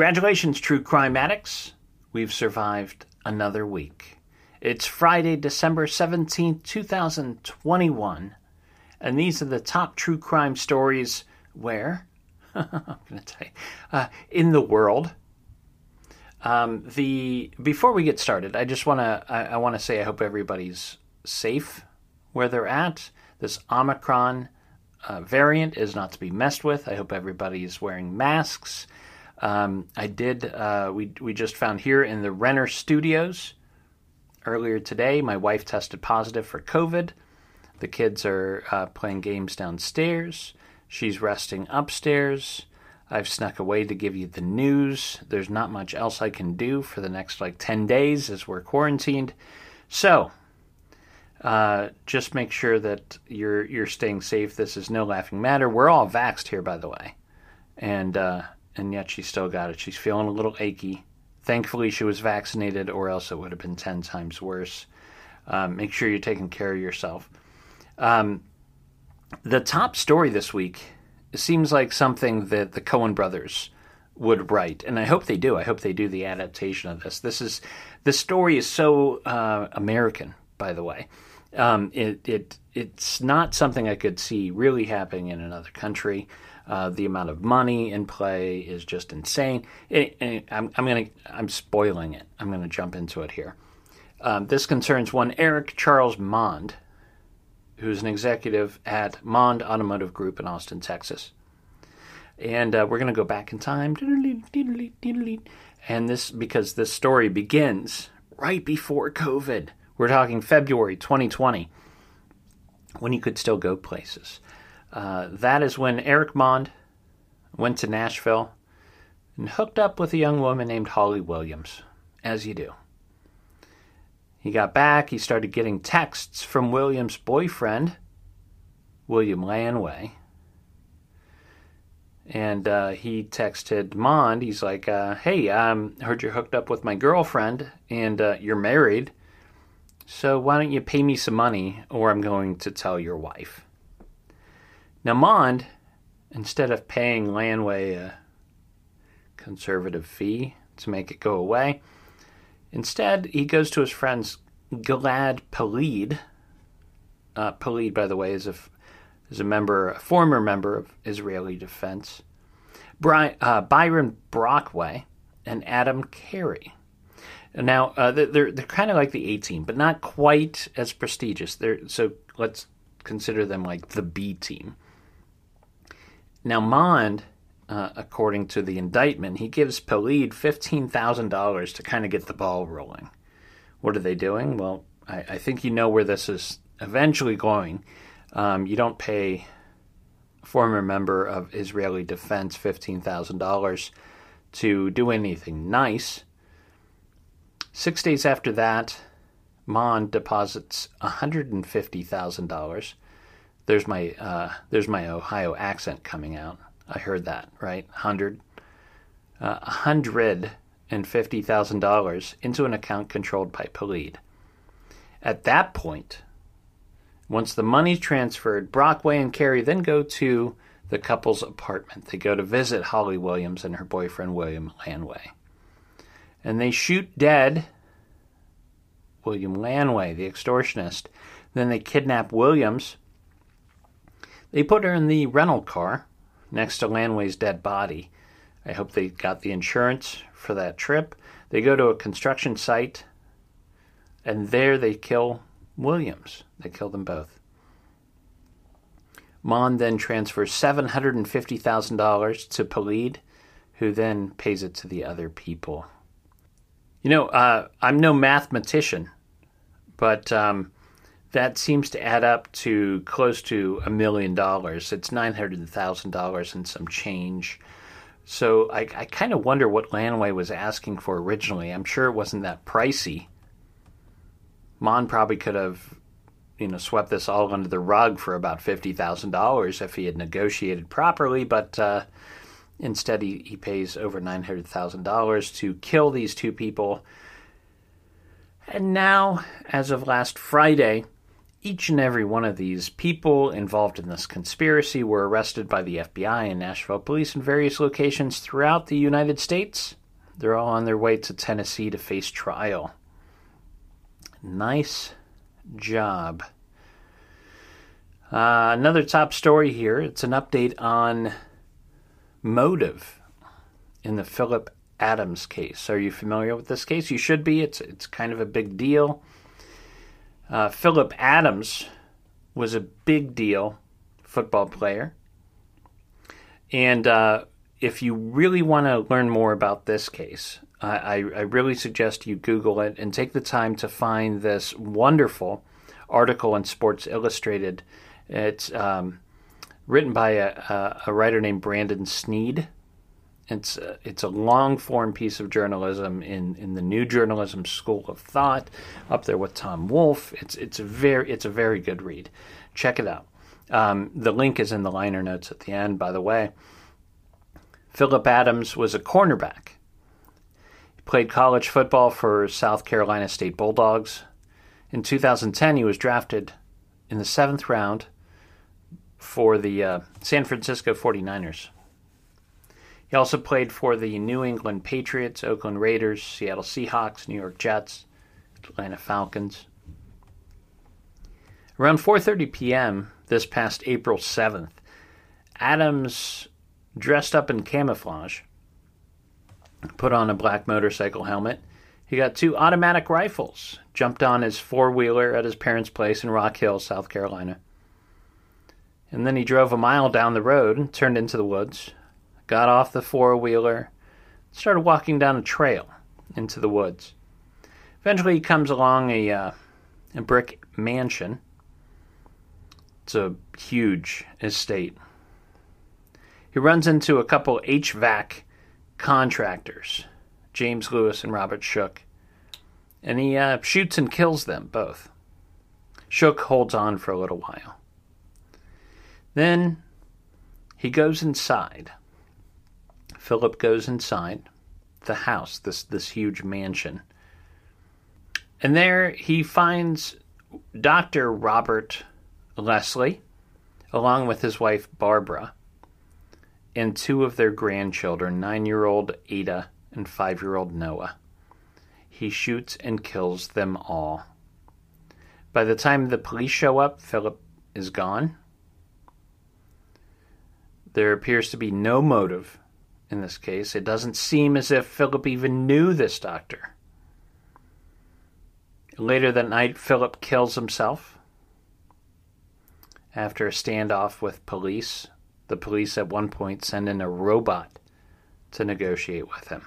Congratulations, true crime addicts. We've survived another week. It's Friday, December 17th, 2021, and these are the top true crime stories where? I'm going to tell you. Uh, in the world. Um, the before we get started, I just want to I, I want to say I hope everybody's safe where they're at. This Omicron uh, variant is not to be messed with. I hope everybody is wearing masks. Um, I did. Uh, we we just found here in the Renner Studios earlier today. My wife tested positive for COVID. The kids are uh, playing games downstairs. She's resting upstairs. I've snuck away to give you the news. There's not much else I can do for the next like 10 days as we're quarantined. So, uh, just make sure that you're you're staying safe. This is no laughing matter. We're all vaxxed here, by the way, and uh, and yet she still got it. She's feeling a little achy. Thankfully, she was vaccinated, or else it would have been ten times worse. Um, make sure you're taking care of yourself. Um, the top story this week seems like something that the Coen brothers would write, and I hope they do. I hope they do the adaptation of this. This is the story is so uh, American, by the way. Um, it, it it's not something I could see really happening in another country. Uh, the amount of money in play is just insane. I'm, I'm gonna I'm spoiling it. I'm gonna jump into it here. Um, this concerns one Eric Charles Mond, who's an executive at Mond Automotive Group in Austin, Texas. And uh, we're going to go back in time. And this, because this story begins right before COVID. We're talking February 2020, when you could still go places. Uh, that is when Eric Mond went to Nashville and hooked up with a young woman named Holly Williams, as you do. He got back, he started getting texts from Williams' boyfriend, William Lanway. And uh, he texted Mond, he's like, uh, Hey, um, heard you're hooked up with my girlfriend and uh, you're married. So why don't you pay me some money or I'm going to tell your wife? Now, Mond, instead of paying Lanway a conservative fee to make it go away, Instead, he goes to his friends Gilad Peled. Uh, Peled, by the way, is a, is a member, a former member of Israeli Defense. Uh, Byron Brockway and Adam Carey. Now, uh, they're, they're kind of like the A team, but not quite as prestigious. They're, so let's consider them like the B team. Now, Mond uh, according to the indictment, he gives Peled $15,000 to kind of get the ball rolling. What are they doing? Well, I, I think you know where this is eventually going. Um, you don't pay a former member of Israeli defense $15,000 to do anything nice. Six days after that, Mon deposits $150,000. There's my uh, there's my Ohio accent coming out. I heard that right. Hundred, uh, hundred and fifty thousand dollars into an account controlled by Peled. At that point, once the money's transferred, Brockway and Carey then go to the couple's apartment. They go to visit Holly Williams and her boyfriend William Lanway. And they shoot dead William Lanway, the extortionist. Then they kidnap Williams. They put her in the rental car next to Lanway's dead body. I hope they got the insurance for that trip. They go to a construction site, and there they kill Williams. They kill them both. Mon then transfers $750,000 to Peled, who then pays it to the other people. You know, uh, I'm no mathematician, but um, that seems to add up to close to a million dollars. It's $900,000 and some change. So I, I kind of wonder what Lanway was asking for originally. I'm sure it wasn't that pricey. Mon probably could have, you know, swept this all under the rug for about fifty thousand dollars if he had negotiated properly, but uh, instead he, he pays over nine hundred thousand dollars to kill these two people. And now, as of last Friday, each and every one of these people involved in this conspiracy were arrested by the FBI and Nashville police in various locations throughout the United States. They're all on their way to Tennessee to face trial. Nice job. Uh, another top story here. It's an update on motive in the Phillip Adams case. Are you familiar with this case? You should be. It's it's kind of a big deal. Uh, Phillip Adams was a big deal football player, and uh, if you really want to learn more about this case, I, I really suggest you Google it and take the time to find this wonderful article in Sports Illustrated. It's um, written by a, a, writer named Brandon Sneed. It's a, it's a long form piece of journalism in, in the New Journalism School of Thought, up there with Tom Wolfe. It's it's a very it's a very good read. Check it out. Um, the link is in the liner notes at the end. By the way, Phillip Adams was a cornerback He played college football for South Carolina State Bulldogs. In 2010, he was drafted in the seventh round for the uh, San Francisco 49ers. He also played for the New England Patriots, Oakland Raiders, Seattle Seahawks, New York Jets, Atlanta Falcons. Around 4:30 p.m. this past April 7th, Adams dressed up in camouflage put on a black motorcycle helmet. He got two automatic rifles, jumped on his four wheeler at his parents' place in Rock Hill, South Carolina. And then he drove a mile down the road and turned into the woods, got off the four wheeler, started walking down a trail into the woods. Eventually, he comes along a, uh, a brick mansion. It's a huge estate. He runs into a couple HVAC contractors, James Lewis and Robert Shook, and he uh, shoots and kills them both. Shook holds on for a little while. Then he goes inside. Phillip goes inside the house, this this huge mansion. And there he finds Dr. Robert Leslie along with his wife Barbara and two of their grandchildren, nine year old Ada and five year old Noah. He shoots and kills them all. By the time the police show up, Phillip is gone. There appears to be no motive in this case. It doesn't seem as if Phillip even knew this doctor. Later that night, Phillip kills himself after a standoff with police the police at one point send in a robot to negotiate with him.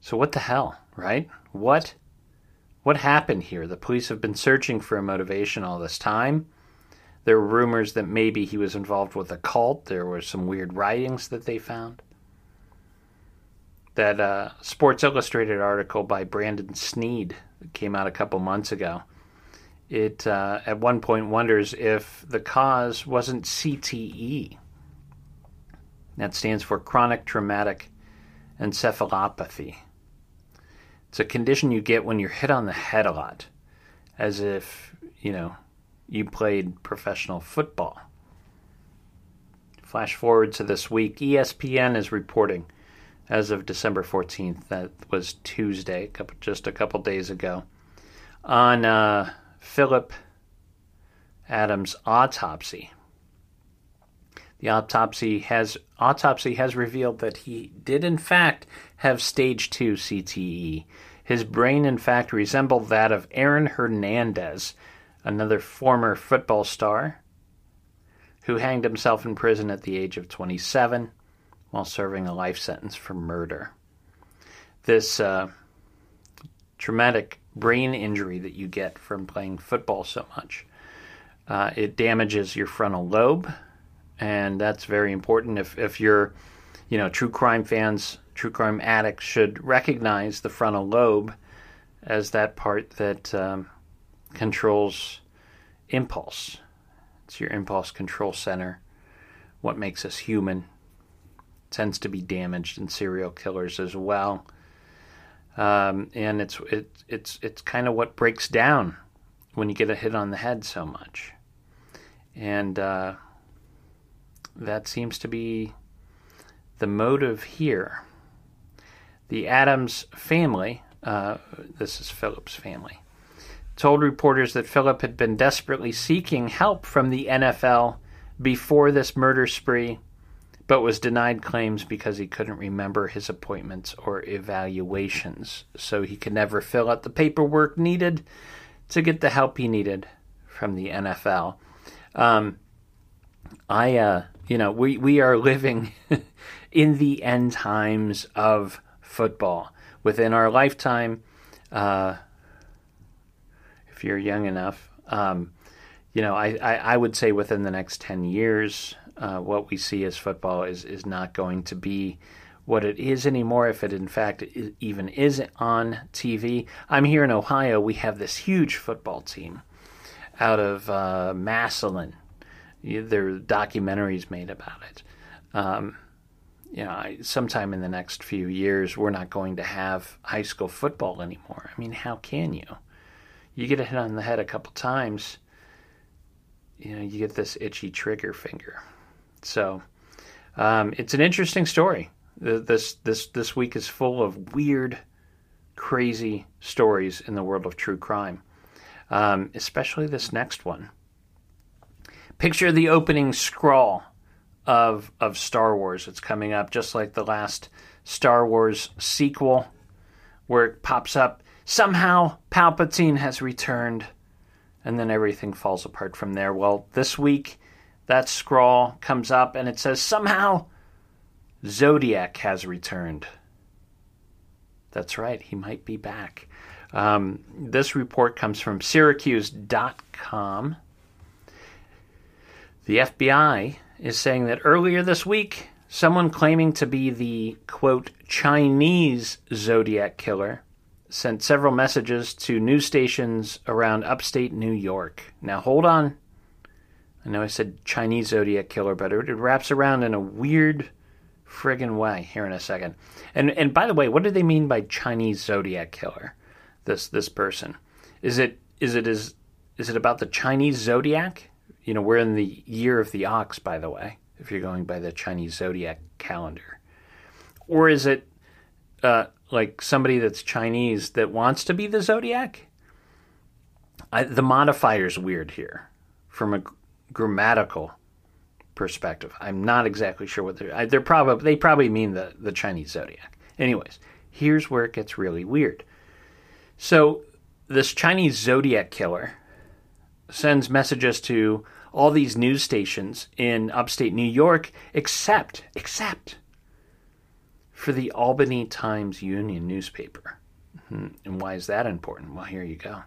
So what the hell, right? What what happened here? The police have been searching for a motivation all this time. There were rumors that maybe he was involved with a cult. There were some weird writings that they found. that uh, Sports Illustrated article by Brandon Sneed came out a couple months ago. It uh, at one point wonders if the cause wasn't CTE. That stands for chronic traumatic encephalopathy. It's a condition you get when you're hit on the head a lot, as if, you know, you played professional football. Flash forward to this week, ESPN is reporting as of December 14th, that was Tuesday, just a couple days ago, on uh, Phillip Adams' autopsy. The autopsy has autopsy has revealed that he did in fact have stage 2 CTE. His brain in fact resembled that of Aaron Hernandez, another former football star who hanged himself in prison at the age of 27 while serving a life sentence for murder. This uh, traumatic brain injury that you get from playing football so much, uh, it damages your frontal lobe, and that's very important. If if you're, you know, true crime fans, true crime addicts should recognize the frontal lobe as that part that um, controls impulse. It's your impulse control center, what makes us human, tends to be damaged in serial killers as well. Um, and it's it, it's it's kind of what breaks down when you get a hit on the head so much, and uh, that seems to be the motive here. The Adams family, uh, this is Phillip's family, told reporters that Phillip had been desperately seeking help from the NFL before this murder spree but was denied claims because he couldn't remember his appointments or evaluations, so he could never fill out the paperwork needed to get the help he needed from the NFL. Um, I, uh, you know, we, we are living in the end times of football. Within our lifetime, uh, if you're young enough, um, you know, I, I, I would say within the next 10 years, uh, what we see as football is is not going to be what it is anymore. If it in fact even is on TV, I'm here in Ohio. We have this huge football team out of uh, Massillon. There are documentaries made about it. Um, you know, I, sometime in the next few years, we're not going to have high school football anymore. I mean, how can you? You get hit on the head a couple times, you know, you get this itchy trigger finger. So um, it's an interesting story. This this this week is full of weird, crazy stories in the world of true crime, um, especially this next one. Picture the opening scrawl of of Star Wars. It's coming up just like the last Star Wars sequel, where it pops up. Somehow Palpatine has returned, and then everything falls apart from there. Well, this week that scrawl comes up and it says somehow Zodiac has returned. That's right, he might be back. Um, this report comes from Syracuse.com. The FBI is saying that earlier this week, someone claiming to be the quote Chinese Zodiac killer sent several messages to news stations around upstate New York. Now hold on, I know I said Chinese Zodiac Killer, but it, wraps around in a weird friggin' way here in a second. And and by the way, what do they mean by Chinese Zodiac Killer? This this person is it is it is is it about the Chinese zodiac? You know, we're in the year of the ox, by the way, if you're going by the Chinese zodiac calendar, or is it uh, like somebody that's Chinese that wants to be the zodiac? I, the modifier's weird here from a grammatical perspective. I'm not exactly sure what they're. They're probably they probably mean the the Chinese zodiac. Anyways, here's where it gets really weird. So this Chinese zodiac killer sends messages to all these news stations in upstate New York, except except for the Albany Times Union newspaper. Hmm, and why is that important? Well, here you go.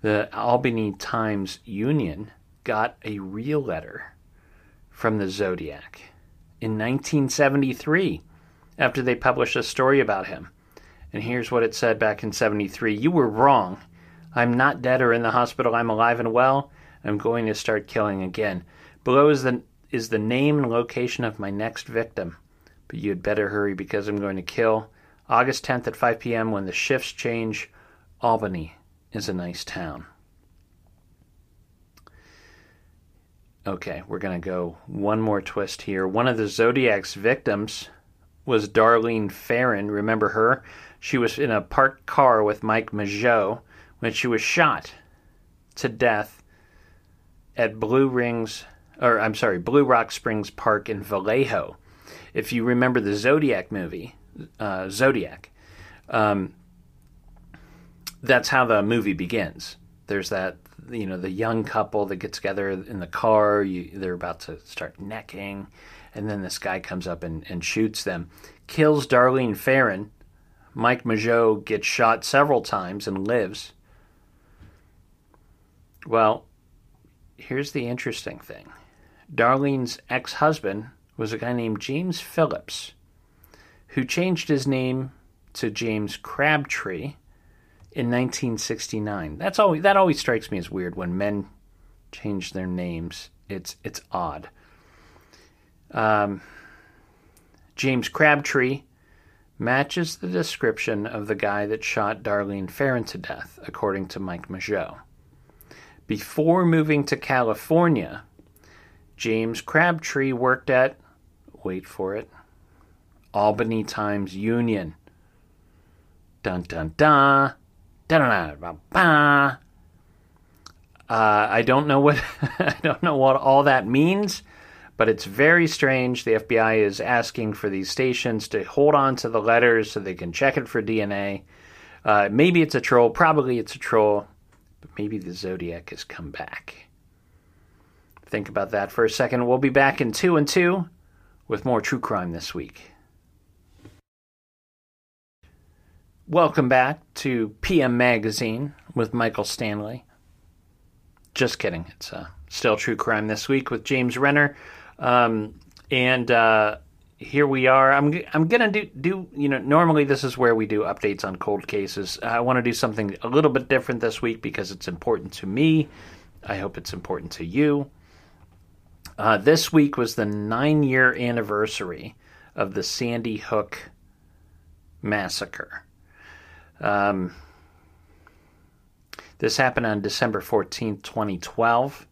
The Albany Times Union got a real letter from the Zodiac in 1973 after they published a story about him. And here's what it said back in 73 You were wrong. I'm not dead or in the hospital. I'm alive and well. I'm going to start killing again. Below is the, is the name and location of my next victim. But you had better hurry because I'm going to kill. August 10th at 5 p.m. when the shifts change. Albany is a nice town. Okay, we're going to go one more twist here. One of the Zodiac's victims was Darlene Ferrin. Remember her? She was in a parked car with Mike Mageau when she was shot to death at Blue Rings, or I'm sorry, Blue Rock Springs Park in Vallejo. If you remember the Zodiac movie, uh, Zodiac, um, that's how the movie begins. There's that, you know, the young couple that get together in the car. You, they're about to start necking, and then this guy comes up and, and shoots them, kills Darlene Ferrin. Mike Mageau gets shot several times and lives. Well, here's the interesting thing Darlene's ex husband was a guy named James Phillips, who changed his name to James Crabtree in 1969. That's always that always strikes me as weird when men change their names. It's it's odd. Um, James Crabtree matches the description of the guy that shot Darlene Ferrin to death, according to Mike Mageau. Before moving to California, James Crabtree worked at, wait for it, Albany Times Union. Dun dun dun. Dun dun dun. dun. Uh, I don't know what I don't know what all that means, but it's very strange. The FBI is asking for these stations to hold on to the letters so they can check it for DNA. Uh, maybe it's a troll. Probably it's a troll. But maybe the Zodiac has come back. Think about that for a second. We'll be back in two and two with more true crime this week. Welcome back to PM Magazine with Michael Stanley. Just kidding. It's uh, still true crime this week with James Renner. Um, and uh, here we are. I'm I'm gonna do do you know normally this is where we do updates on cold cases. I want to do something a little bit different this week because it's important to me. I hope it's important to you. Uh, this week was the nine year anniversary of the Sandy Hook massacre. Um, this happened on December 14th, 2012.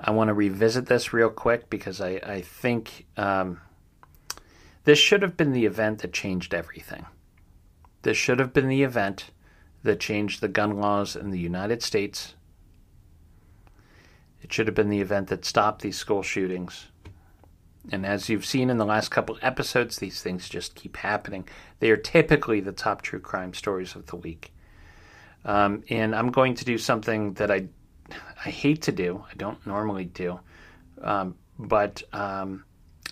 I want to revisit this real quick because I, I think um, this should have been the event that changed everything. This should have been the event that changed the gun laws in the United States. It should have been the event that stopped these school shootings. And as you've seen in the last couple episodes, these things just keep happening. They are typically the top true crime stories of the week. Um, and I'm going to do something that I, I hate to do. I don't normally do, um, but um,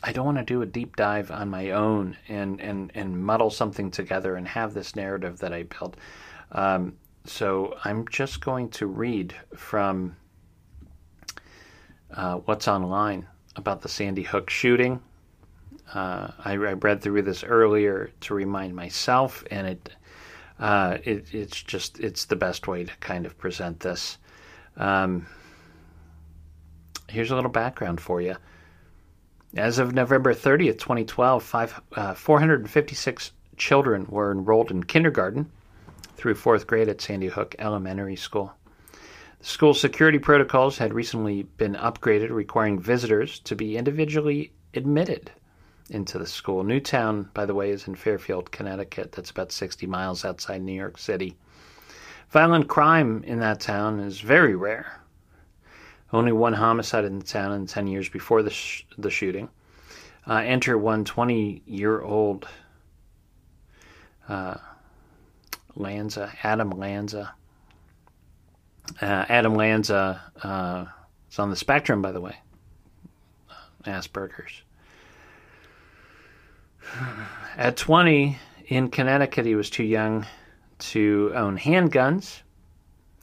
I don't want to do a deep dive on my own and, and, and muddle something together and have this narrative that I built. Um, so I'm just going to read from uh, what's online about the Sandy Hook shooting. Uh, I, I, read through this earlier to remind myself, and it, uh, it it's just it's the best way to kind of present this. Um, here's a little background for you. As of November 30th, 2012, five, uh, 456 children were enrolled in kindergarten through fourth grade at Sandy Hook Elementary School. School security protocols had recently been upgraded, requiring visitors to be individually admitted into the school. Newtown, by the way, is in Fairfield, Connecticut. That's about 60 miles outside New York City. Violent crime in that town is very rare. Only one homicide in the town in 10 years before the, sh- the shooting. Uh, enter one 20 year old uh, Lanza, Adam Lanza. Uh, Adam Lanza uh, is on the spectrum, by the way. Asperger's. At 20, in Connecticut, he was too young to own handguns.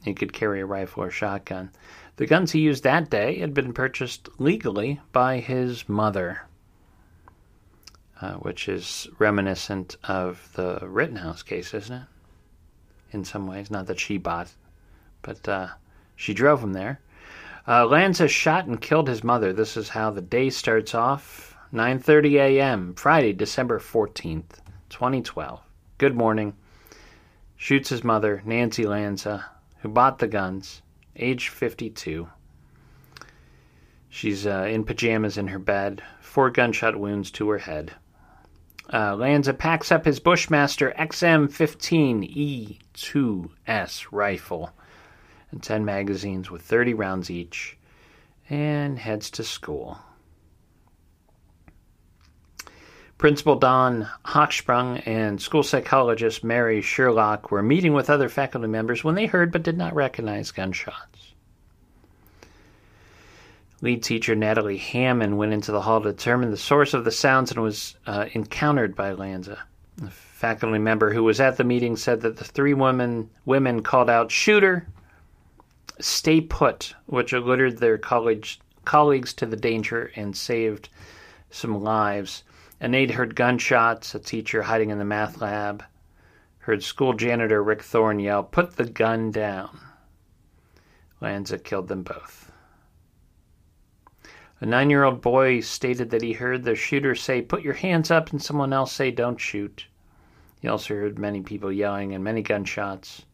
He could carry a rifle or shotgun. The guns he used that day had been purchased legally by his mother. uh, which is reminiscent of the Rittenhouse case, isn't it? In some ways, not that she bought, but uh, she drove him there. Uh, Lanza shot and killed his mother. This is how the day starts off. 9:30 a.m. Friday, December 14th, 2012. Good morning. Shoots his mother, Nancy Lanza, who bought the guns, age 52. She's uh, in pajamas in her bed, four gunshot wounds to her head. Uh, Lanza packs up his Bushmaster XM15E2S rifle and 10 magazines with 30 rounds each and heads to school. Principal Dawn Hochsprung and school psychologist Mary Sherlock were meeting with other faculty members when they heard but did not recognize gunshots. Lead teacher Natalie Hammond went into the hall to determine the source of the sounds and was uh, encountered by Lanza. A faculty member who was at the meeting said that the three women women called out "Shooter, stay put," which alerted their college colleagues to the danger and saved some lives. An aide heard gunshots. A teacher hiding in the math lab heard school janitor Rick Thorne yell, "Put the gun down." Lanza killed them both. A nine year old boy stated that he heard the shooter say, Put your hands up, and someone else say, Don't shoot. He also heard many people yelling and many gunshots.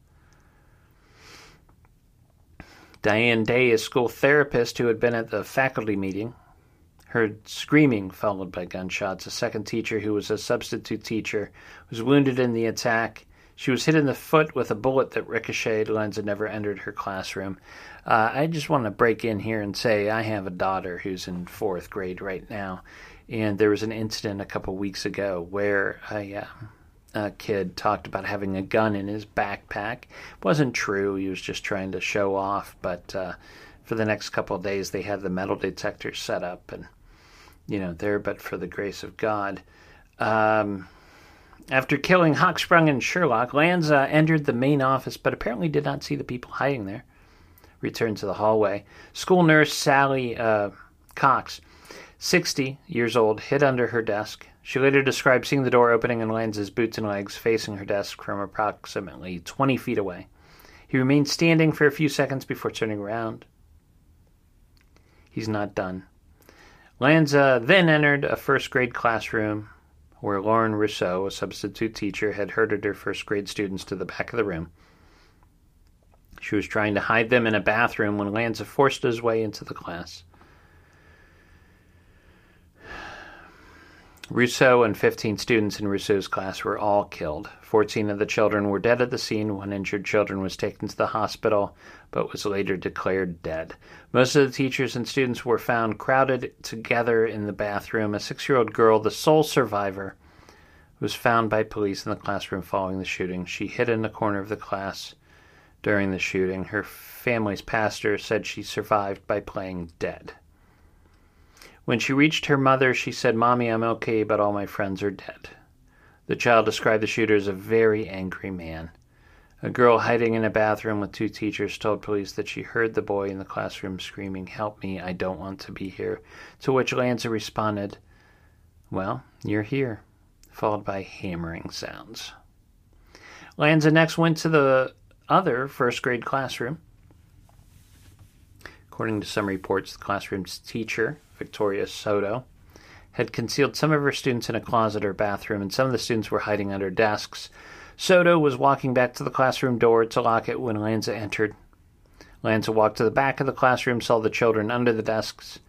Diane Day, a school therapist who had been at the faculty meeting, heard screaming followed by gunshots. A second teacher, who was a substitute teacher, was wounded in the attack. She was hit in the foot with a bullet that ricocheted. Lanza never entered her classroom. Uh, I just want to break in here and say I have a daughter who's in fourth grade right now, and there was an incident a couple weeks ago where a, uh, a kid talked about having a gun in his backpack. It wasn't true. He was just trying to show off, but uh, for the next couple of days they had the metal detector set up, and you know there, but for the grace of God. Um, after killing Hochsprung and Sherlock, Lanza entered the main office, but apparently did not see the people hiding there. Returned to the hallway. School nurse Sally uh, Cox, 60 years old, hid under her desk. She later described seeing the door opening and Lanza's boots and legs facing her desk from approximately 20 feet away. He remained standing for a few seconds before turning around. He's not done. Lanza uh, then entered a first grade classroom where Lauren Rousseau, a substitute teacher, had herded her first grade students to the back of the room. She was trying to hide them in a bathroom when Lanza forced his way into the class. Rousseau and 15 students in Rousseau's class were all killed. 14 of the children were dead at the scene. One injured children was taken to the hospital but was later declared dead. Most of the teachers and students were found crowded together in the bathroom. A six year old girl, the sole survivor, was found by police in the classroom following the shooting. She hid in the corner of the class during the shooting. Her family's pastor said she survived by playing dead. When she reached her mother, she said, Mommy, I'm okay, but all my friends are dead. The child described the shooter as a very angry man. A girl hiding in a bathroom with two teachers told police that she heard the boy in the classroom screaming, Help me, I don't want to be here. To which Lanza responded, Well, you're here, followed by hammering sounds. Lanza next went to the other first grade classroom. According to some reports, the classroom's teacher, Victoria Soto, had concealed some of her students in a closet or bathroom, and some of the students were hiding under desks. Soto was walking back to the classroom door to lock it when Lanza entered. Lanza walked to the back of the classroom, saw the children under the desks,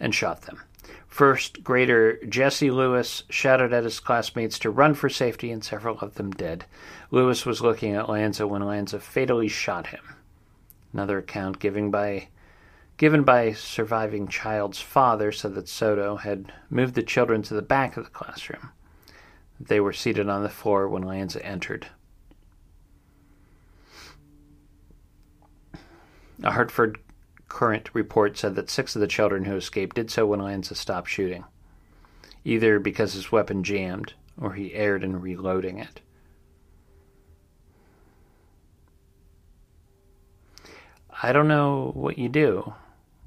and shot them. First grader Jesse Lewis shouted at his classmates to run for safety, and several of them did. Lewis was looking at Lanza when Lanza fatally shot him. Another account given by given by a surviving child's father said that Soto had moved the children to the back of the classroom. They were seated on the floor when Lanza entered. A Hartford Courant report said that six of the children who escaped did so when Lanza stopped shooting, either because his weapon jammed or he erred in reloading it. I don't know what you do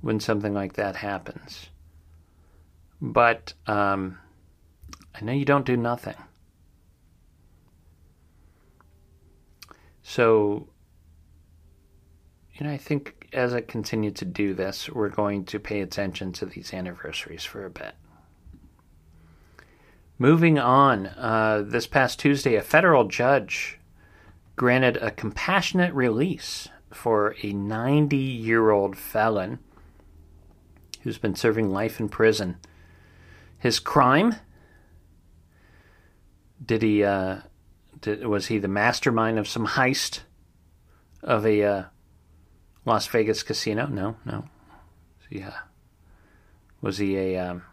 when something like that happens. But um, I know you don't do nothing. So, you know, I think as I continue to do this, we're going to pay attention to these anniversaries for a bit. Moving on, uh, this past Tuesday, a federal judge granted a compassionate release for a 90 year old felon who's been serving life in prison. His crime? Did he, uh, did, was he the mastermind of some heist of a uh, Las Vegas casino? No, no. Yeah. Was he a, um,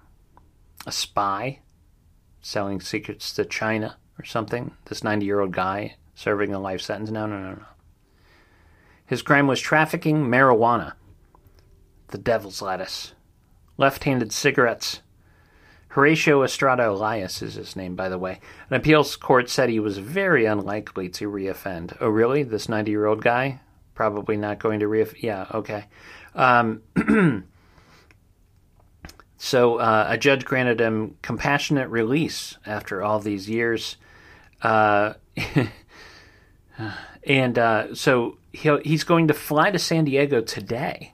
a spy selling secrets to China or something? This 90 year old guy serving a life sentence? No, no, no, no. His crime was trafficking marijuana, the devil's lettuce, left handed cigarettes. Horatio Estrada Elias is his name, by the way. An appeals court said he was very unlikely to reoffend. Oh, really? This 90 year old guy? Probably not going to reoffend? Yeah, okay. Um, so uh, a judge granted him compassionate release after all these years. Uh, and uh, so he he's going to fly to San Diego today.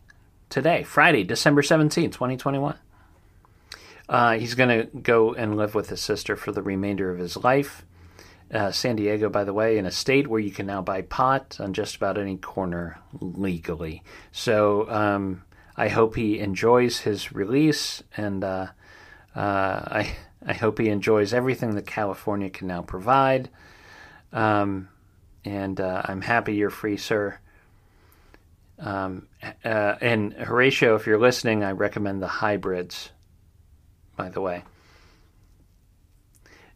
Today, Friday, December 17th, 2021. Uh, he's going to go and live with his sister for the remainder of his life. Uh, San Diego, by the way, in a state where you can now buy pot on just about any corner legally. So um, I hope he enjoys his release, and uh, uh, I I hope he enjoys everything that California can now provide. Um, and uh, I'm happy you're free, sir. Um, uh, and Horatio, if you're listening, I recommend the hybrids. By the way.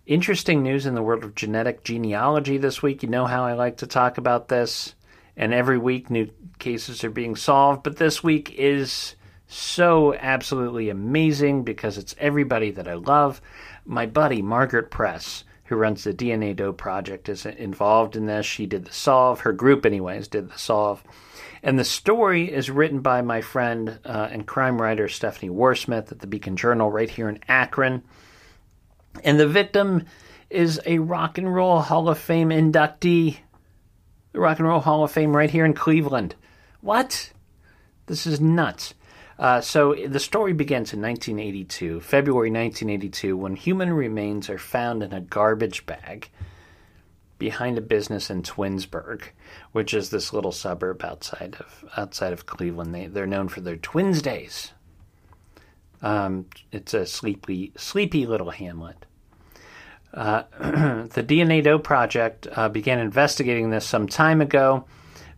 Interesting news in the world of genetic genealogy this week. You know how I like to talk about this, and every week new cases are being solved. But this week is so absolutely amazing because it's everybody that I love. My buddy, Margaret Press, who runs the DNA Doe Project, is involved in this. She did the solve. Her group, anyways, did the solve. And the story is written by my friend uh, and crime writer Stephanie Warsmith at the Beacon Journal right here in Akron. And the victim is a Rock and Roll Hall of Fame inductee. The Rock and Roll Hall of Fame right here in Cleveland. What? This is nuts. Uh, so the story begins in 1982, February 1982, when human remains are found in a garbage bag behind a business in Twinsburg, which is this little suburb outside of outside of Cleveland. They they're known for their Twins Days. Um, it's a sleepy sleepy little hamlet. Uh, the DNA Doe Project uh, began investigating this some time ago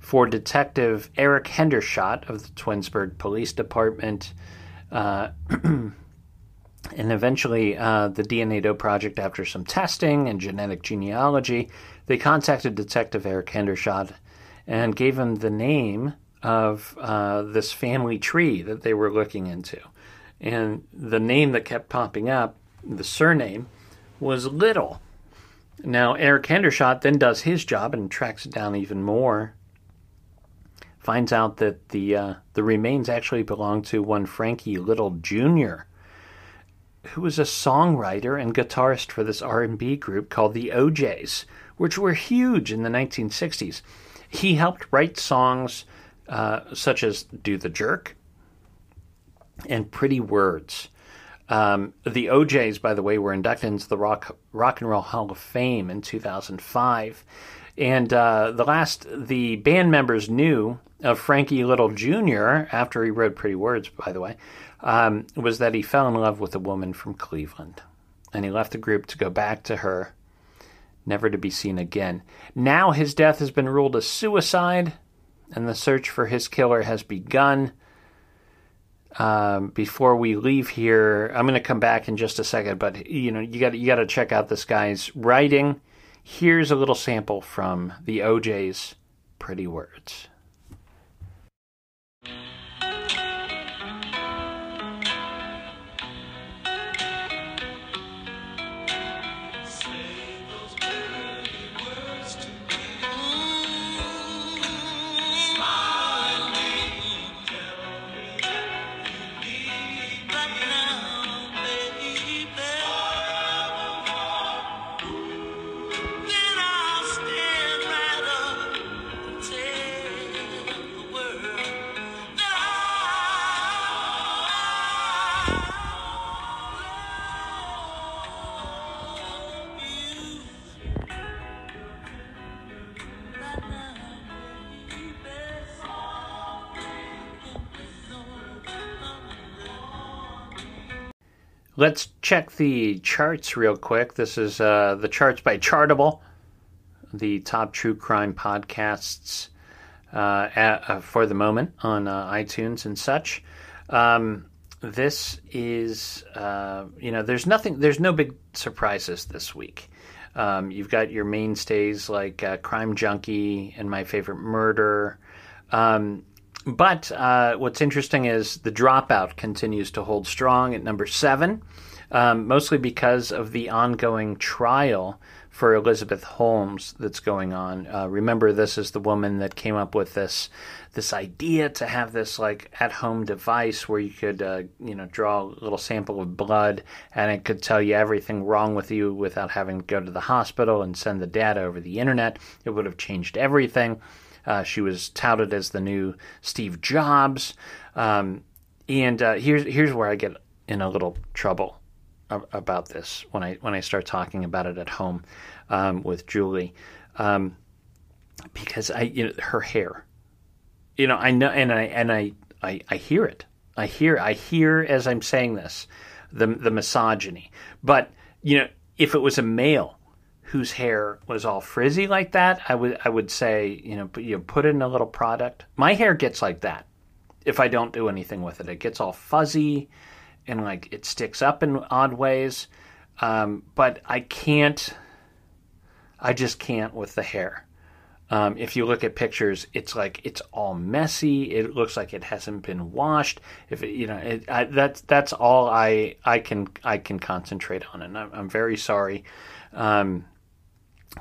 for Detective Eric Hendershot of the Twinsburg Police Department. Uh, and eventually, uh, the DNA Doe Project, after some testing and genetic genealogy, they contacted Detective Eric Hendershot and gave him the name of uh, this family tree that they were looking into. And the name that kept popping up, the surname, was Little. Now, Eric Hendershot then does his job and tracks it down even more. Finds out that the uh, the remains actually belong to one Frankie Little Jr., who was a songwriter and guitarist for this R&B group called the O'Jays, which were huge in the 1960s. He helped write songs uh, such as "Do the Jerk" and "Pretty Words." Um, the O'Jays, by the way, were inducted into the Rock Rock and Roll Hall of Fame in 2005, and uh, the last the band members knew of Frankie Little Jr. after he wrote Pretty Words, by the way, um, was that he fell in love with a woman from Cleveland, and he left the group to go back to her, never to be seen again. Now his death has been ruled a suicide, and the search for his killer has begun. Um, before we leave here, I'm going to come back in just a second, but you know, you got you got to check out this guy's writing. Here's a little sample from the O'Jays' Pretty Words. Let's check the charts real quick. This is uh, the charts by Chartable, the top true crime podcasts uh, at, uh, for the moment on uh, iTunes and such. Um, this is, uh, you know, there's nothing, there's no big surprises this week. Um, you've got your mainstays like uh, Crime Junkie and My Favorite Murder. Um, but uh, what's interesting is the dropout continues to hold strong at number seven, um, mostly because of the ongoing trial for Elizabeth Holmes that's going on. Uh, remember, this is the woman that came up with this this idea to have this like at home device where you could uh, you know draw a little sample of blood and it could tell you everything wrong with you without having to go to the hospital and send the data over the internet. It would have changed everything. Uh, she was touted as the new Steve Jobs. Um, and uh, here's here's where I get in a little trouble about this when I when I start talking about it at home um, with Julie, um, because I you know her hair, you know I know and I and I, I I hear it. I hear I hear as I'm saying this, the the misogyny. But you know if it was a male whose hair was all frizzy like that, I would I would say you know you know, put in a little product. My hair gets like that if I don't do anything with it. It gets all fuzzy and like it sticks up in odd ways. Um, but I can't. I just can't with the hair. Um, if you look at pictures, it's like it's all messy. It looks like it hasn't been washed. If it, you know, it, I, that's that's all I I can I can concentrate on, and I'm, I'm very sorry. Um,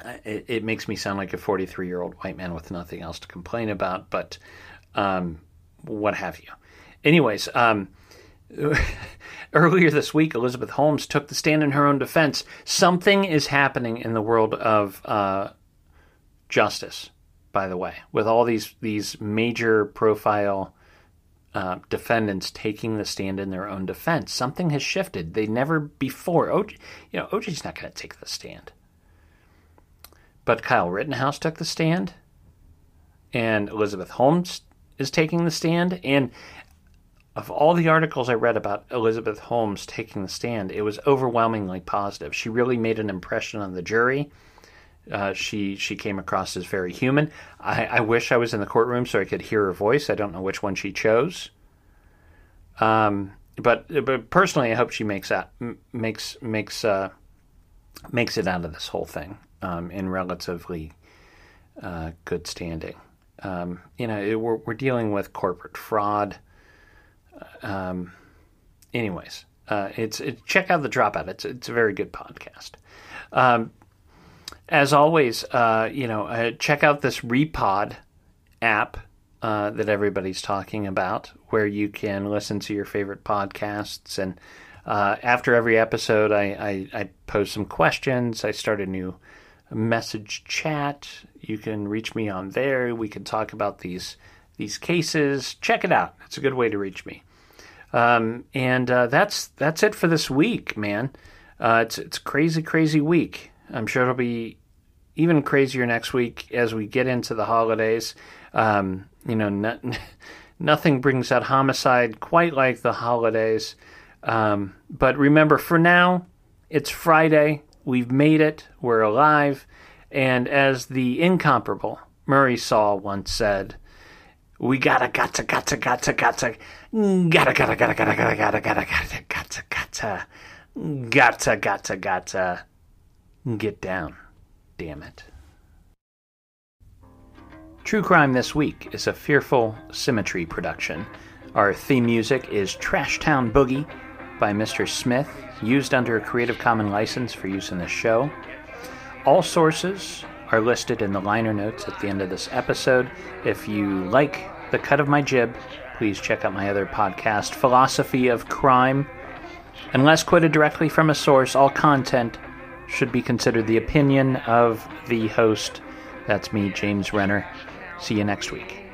it, it, makes me sound like a 43 year old white man with nothing else to complain about, but um, what have you. Anyways, um, earlier this week, Elizabeth Holmes took the stand in her own defense. Something is happening in the world of uh, justice, by the way, with all these these major profile uh, defendants taking the stand in their own defense. Something has shifted. They never before. OJ, you know, OJ's not going to take the stand. But Kyle Rittenhouse took the stand, and Elizabeth Holmes is taking the stand. And of all the articles I read about Elizabeth Holmes taking the stand, it was overwhelmingly positive. She really made an impression on the jury. Uh, she she came across as very human. I, I, wish I was in the courtroom so I could hear her voice. I don't know which one she chose. Um, but but personally, I hope she makes that makes makes uh, makes it out of this whole thing um, in relatively uh, good standing. Um, you know, it, we're, we're dealing with corporate fraud. Um, anyways, uh, it's it, check out the dropout. It's it's a very good podcast. Um, as always, uh, you know, uh, check out this Repod app uh, that everybody's talking about, where you can listen to your favorite podcasts. And uh, after every episode, I, I, I post some questions. I start a new message chat. You can reach me on there. We can talk about these these cases. Check it out. It's a good way to reach me. Um, and uh, that's that's it for this week, man. Uh, it's it's crazy, crazy week. I'm sure it'll be even crazier next week as we get into the holidays. Um, you know, no, nothing brings out homicide quite like the holidays. Um, but remember, for now, it's Friday. We've made it. We're alive. And as the incomparable Murray Saul once said, we gotta, gotta, gotta, gotta, gotta, gotta, gotta, gotta, gotta, gotta, gotta, gotta, gotta, gotta, gotta, gotta, gotta, gotta, get down. Damn it. True Crime This Week is a Fearful Symmetry production. Our theme music is Trash Town Boogie by Mr. Smith, used under a Creative Commons license for use in this show. All sources are listed in the liner notes at the end of this episode. If you like the cut of my jib, please check out my other podcast, Philosophy of Crime. Unless quoted directly from a source, all content should be considered the opinion of the host. That's me, James Renner. See you next week.